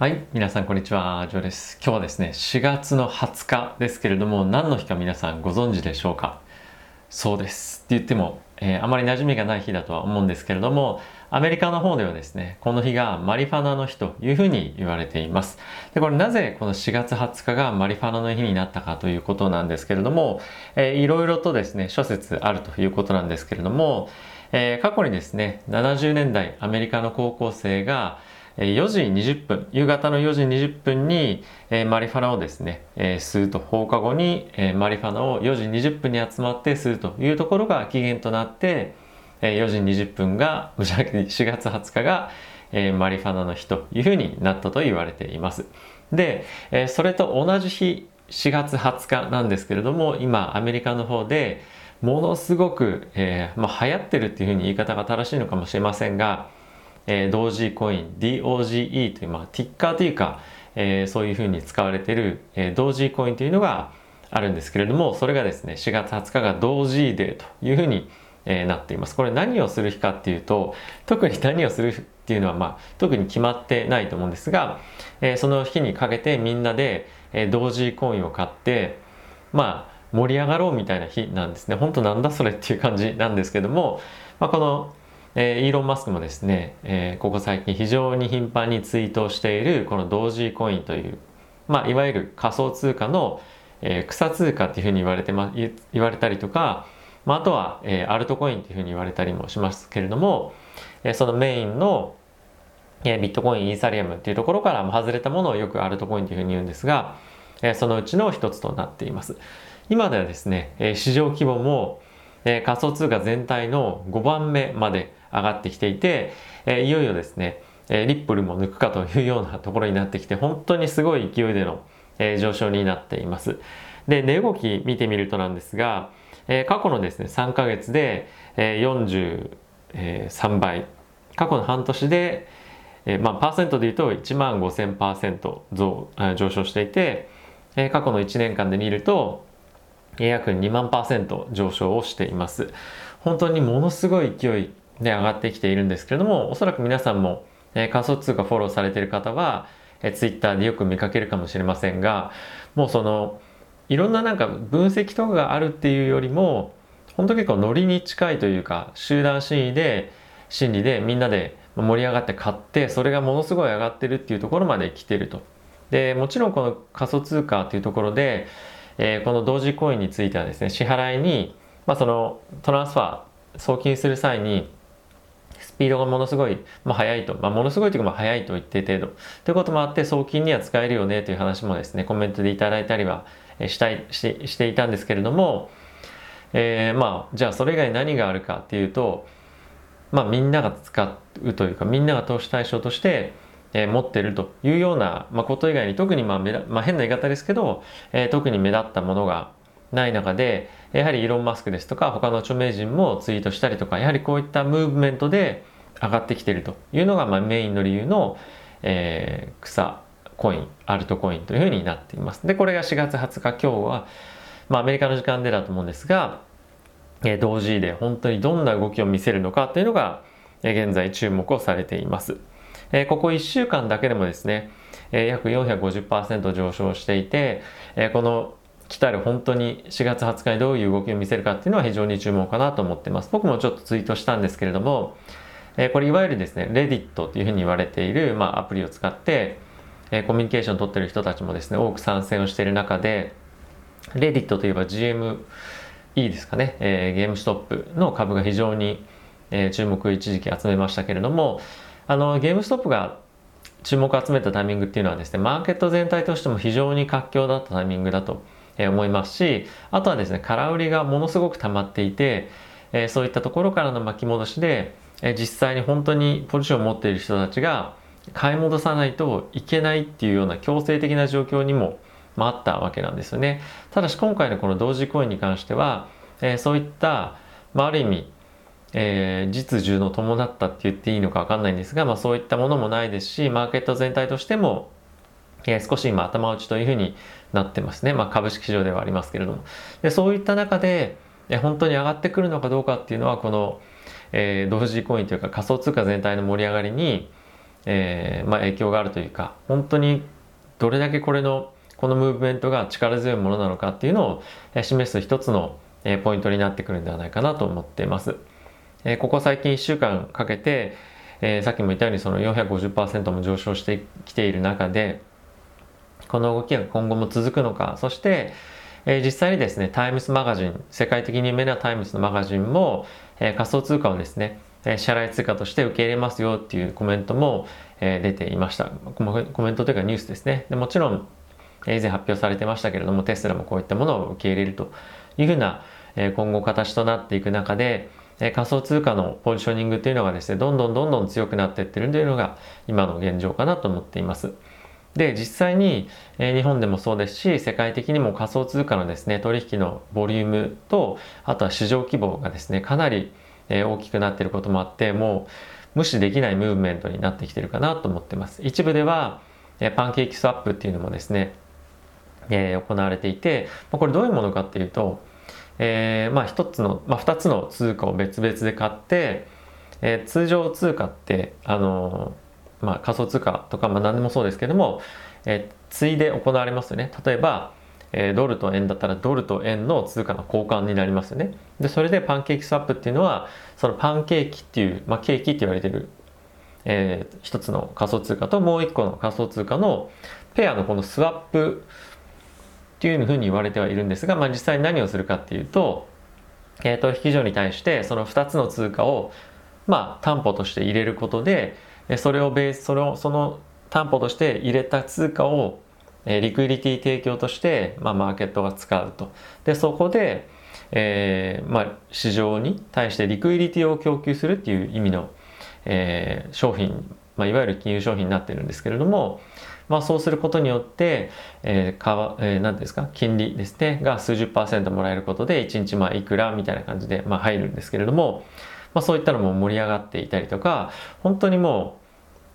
はい、皆さんこんにちは、ジョーです。今日はですね、4月の20日ですけれども、何の日か皆さんご存知でしょうか？そうです。って言っても、えーあまり馴染みがない日だとは思うんですけれども、アメリカの方ではですね、この日がマリファナの日というふうに言われています。で、これなぜこの4月20日がマリファナの日になったかということなんですけれども、えーいろいろとですね、諸説あるということなんですけれども、えー過去にですね、70年代アメリカの高校生が、4時20分、夕方の4時20分に、えーマリファナをですね、えー吸うと放課後に、えーマリファナを4時20分に集まって吸うというところが期限となって、えー4時20分が、じゃなくて4月20日が、えーマリファナの日というふうになったと言われています。で、えーそれと同じ日、4月20日なんですけれども、今アメリカの方でものすごく、えーまあ、流行ってるっていうふうに言い方が正しいのかもしれませんが、えー、同時コイン DOGE という、まあ、ティッカーというか、えーそういうふうに使われている、えー同時コインというのがあるんですけれどもそれがですね4月20日が同時デーというふうに、えーなっています。これ何をする日かっていうと特に何をするっていうのは、まあ、特に決まってないと思うんですが、えーその日にかけてみんなで、えー同時コインを買ってまあ盛り上がろうみたいな日なんですね。本当なんだそれっていう感じなんですけども、まあ、このえーイーロン・マスクもですね、えーここ最近非常に頻繁にツイートしているこの同時コインという、まあ、いわゆる仮想通貨の、えー草通貨っていうふうに言われて、ま、言われたりとか、まあ、あとは、えーアルトコインっていうふうに言われたりもしますけれども、えーそのメインの、えービットコイン、イーサリアムっていうところから外れたものをよくアルトコインというふうに言うんですが、えーそのうちの一つとなっています。今ではですね、えー市場規模も、えー仮想通貨全体の5番目まで上がってきていて、えーいよいよですね、えーリップルも抜くかというようなところになってきて、本当にすごい勢いでの、えー上昇になっています。で、値動き見てみるとなんですが、えー過去のですね、3ヶ月で、えー43倍、過去の半年で、えーまあ、パーセントで言うと1万5000%増上昇していて、えー過去の1年間で見ると、約2万パーセント上昇をしています。本当にものすごい勢いで上がってきているんですけれども、おそらく皆さんも、えー仮想通貨フォローされている方は、えー、Twitter でよく見かけるかもしれませんが、もうその、いろんななんか分析とかがあるっていうよりも、本当結構ノリに近いというか、集団心理で、心理でみんなで盛り上がって買って、それがものすごい上がってるっていうところまで来てると。で、もちろんこの仮想通貨っていうところで、えーこの同時コインについてはですね、支払いに、まあそのトランスファー、送金する際に、ピードがものすごい、まあ、速いと、まあ、ものすごいというか、まあ、速いと一定程度。ということもあって、送金には使えるよねという話もですね、コメントでいただいたりはしたいししていたんですけれども、えーまあ、じゃあそれ以外何があるかっていうと、まあ、みんなが使うというか、みんなが投資対象として、えー持ってるというような、まあ、こと以外に特に、まあ目まあ、変な言い方ですけど、えー特に目立ったものがない中で、やはりイーロン・マスクですとか、他の著名人もツイートしたりとか、やはりこういったムーブメントで上がってきているというのが、まあ、メインの理由の、えー草コイン、アルトコインというふうになっています。で、これが4月20日、今日は、まあ、アメリカの時間でだと思うんですが、えー同時で本当にどんな動きを見せるのかというのが、えー現在注目をされています。えーここ1週間だけでもですね、えー約450%上昇していて、えーこの来たる本当に4月20日にどういう動きを見せるかっていうのは非常に注目かなと思ってます。僕もちょっとツイートしたんですけれども、えーこれいわゆるですね、レディットというふうに言われている、まあ、アプリを使って、えーコミュニケーションを取っている人たちもですね、多く参戦をしている中で、レディットといえば GM、いいですかね、えーゲームストップの株が非常に、えー注目を一時期集めましたけれども、あの、ゲームストップが注目を集めたタイミングっていうのはですね、マーケット全体としても非常に活況だったタイミングだと思いますし、あとはですね、空売りがものすごく溜まっていて、えーそういったところからの巻き戻しで、え実際に本当にポジションを持っている人たちが買い戻さないといけないっていうような強制的な状況にも、まあ、ったわけなんですよね。ただし今回のこの同時コインに関しては、えそういった、まあ、ある意味、え実需の伴ったって言っていいのか分かんないんですが、まあ、そういったものもないですしマーケット全体としても、え少し今頭打ちというふうになってますね、まあ、株式市場ではありますけれどもでそういった中で、え本当に上がってくるのかどうかっていうのはこの、えー同時コインというか仮想通貨全体の盛り上がりに、えー、まあ、影響があるというか本当にどれだけこれのこのムーブメントが力強いものなのかっていうのを示す一つのポイントになってくるんではないかなと思っています。えここ最近1週間かけて、えさっきも言ったようにその450%も上昇してきている中でこの動きが今後も続くのかそして、え実際にですねタイムスマガジン世界的に有名なタイムスのマガジンも、え仮想通貨をですねえ支払い通貨として受け入れますよっていうコメントも、え出ていましたコメントというかニュースですねでもちろん以前発表されてましたけれどもテスラもこういったものを受け入れるというふうなえ今後形となっていく中でえ仮想通貨のポジショニングというのがですねどんどんどんどん強くなっていってるというのが今の現状かなと思っています。で実際に、え日本でもそうですし世界的にも仮想通貨のですね取引のボリュームとあとは市場規模がですねかなり、え大きくなっていることもあってもう無視できないムーブメントになってきてるかなと思ってます。一部では、えパンケーキスワップっていうのもですねえー、行われていて、ま、これどういうものかっていうと、えー、まあ一つの、まあ、2つの通貨を別々で買って、えー、通常通貨ってあのー、まあ、仮想通貨とか、まあ、何でもそうですけども、えー、ついで行われますよね。例えば、えー、ドルと円だったらドルと円の通貨の交換になりますよね。でそれでパンケーキスワップっていうのはそのパンケーキっていう、まあ、ケーキって言われてる、えー、一つの仮想通貨ともう一個の仮想通貨のペアのこのスワップっていうふうに言われてはいるんですが、まあ、実際に何をするかっていうと、えー、取引所に対してその2つの通貨をまあ担保として入れることでそれをベースそれをその担保として入れた通貨をリクイリティ提供として、まあ、マーケットが使うと。でそこで、えーまあ、市場に対してリクイリティを供給するっていう意味の、えー、商品、まあ、いわゆる金融商品になってるんですけれども、まあ、そうすることによって、えーかえー、何ですか金利ですねが数十パーセントもらえることで1日まあいくらみたいな感じで、まあ、入るんですけれども、まあ、そういったのも盛り上がっていたりとか本当にもう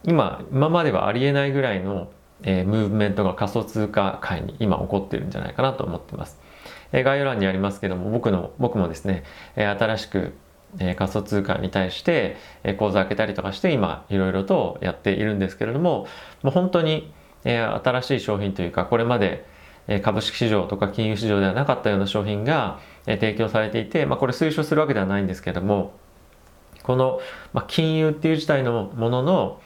今今まではありえないぐらいの、えー、ムーブメントが仮想通貨界に今起こってるんじゃないかなと思ってます。えー、概要欄にありますけども僕の僕もですね、えー、新しくえ仮想通貨に対して、え口座開けたりとかして今いろいろとやっているんですけれどももう本当にえ新しい商品というかこれまで株式市場とか金融市場ではなかったような商品が提供されていて、まあ、これ推奨するわけではないんですけれどもこの、ま金融っていう自体のものの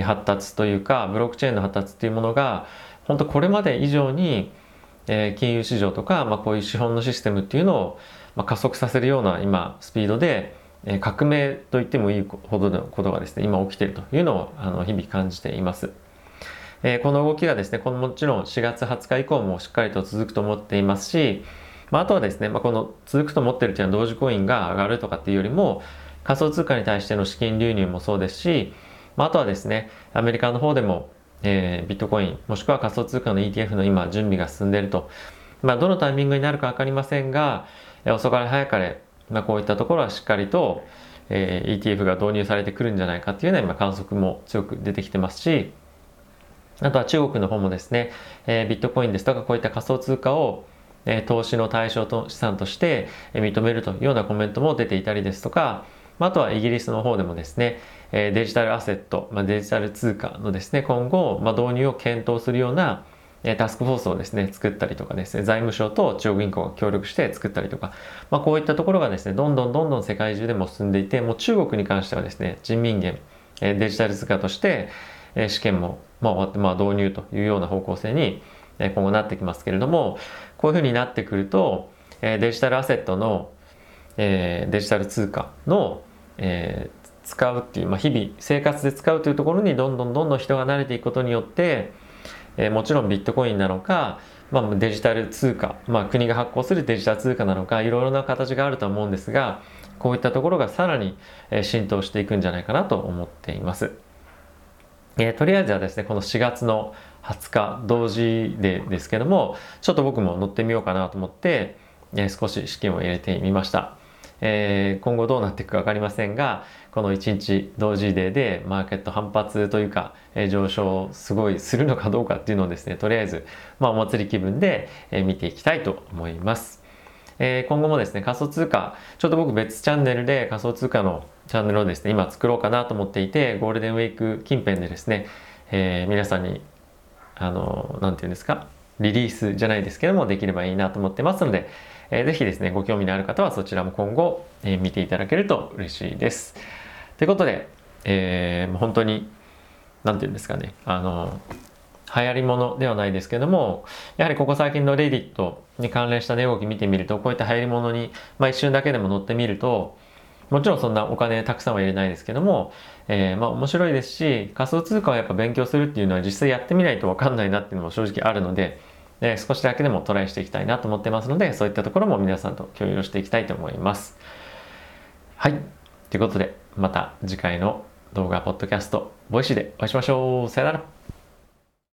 発達というかブロックチェーンの発達っていうものが本当これまで以上に金融市場とか、まあ、こういう資本のシステムっていうのを、ま加速させるような今スピードで革命と言ってもいいほどのことがですね今起きているというのをあの日々感じています。えこの動きがですね、このもちろん4月20日以降もしっかりと続くと思っていますし、まあ、あとはですね、まあ、この続くと思ってるというのは同時コインが上がるとかっていうよりも、仮想通貨に対しての資金流入もそうですし、まあ、あとはですね、アメリカの方でも、えー、ビットコイン、もしくは仮想通貨の ETF の今準備が進んでいると。まあ、どのタイミングになるか分かりませんが、遅かれ早かれ、まあ、こういったところはしっかりと、えー、ETF が導入されてくるんじゃないかっていうような今観測も強く出てきてますし、あとは中国の方もですね、えー、ビットコインですとかこういった仮想通貨を、えー、投資の対象と資産として認めるというようなコメントも出ていたりですとか、まああとはイギリスの方でもですね、えデジタルアセット、まあ、デジタル通貨のですね、今後、まあ、導入を検討するようなタスクフォースをですね、作ったりとかですね、財務省と中国銀行が協力して作ったりとか、まあ、こういったところがですね、どんどんどんどん世界中でも進んでいて、もう中国に関してはですね、人民元、デジタル通貨として試験もまあ、まあ導入というような方向性に今後なってきますけれどもこういうふうになってくるとデジタルアセットのデジタル通貨の使うっていう、まあ、日々生活で使うというところにどんどんどんどん人が慣れていくことによってもちろんビットコインなのか、まあ、デジタル通貨、まあ、国が発行するデジタル通貨なのかいろいろな形があると思うんですがこういったところがさらに浸透していくんじゃないかなと思っています。えー、とりあえずはですねこの4月の20日同時でですけどもちょっと僕も乗ってみようかなと思って、えー、少し資金を入れてみました、えー、今後どうなっていくか分かりませんがこの1日同時デーでマーケット反発というか、えー、上昇すごいするのかどうかっていうのをですねとりあえず、まあ、お祭り気分で、えー、見ていきたいと思います。えー、今後もですね、仮想通貨、ちょっと僕別チャンネルで仮想通貨のチャンネルをですね、今作ろうかなと思っていて、ゴールデンウィーク近辺でですね、えー、皆さんに、あの、なんていうんですか、リリースじゃないですけども、できればいいなと思ってますので、えー、ぜひですね、ご興味のある方はそちらも今後、えー、見ていただけると嬉しいです。ということで、えー、本当に、なんていうんですかね、あの、流行りものではないですけども、やはりここ最近の Reddit に関連した値動き見てみると、こういった流行りものに、まあ、一瞬だけでも乗ってみると、もちろんそんなお金たくさんは入れないですけども、えー、まあ面白いですし、仮想通貨をやっぱ勉強するっていうのは実際やってみないとわかんないなっていうのも正直あるので、え、少しだけでもトライしていきたいなと思ってますので、そういったところも皆さんと共有していきたいと思います。はい。ということで、また次回の動画、ポッドキャスト、 Voicy でお会いしましょう。さよなら。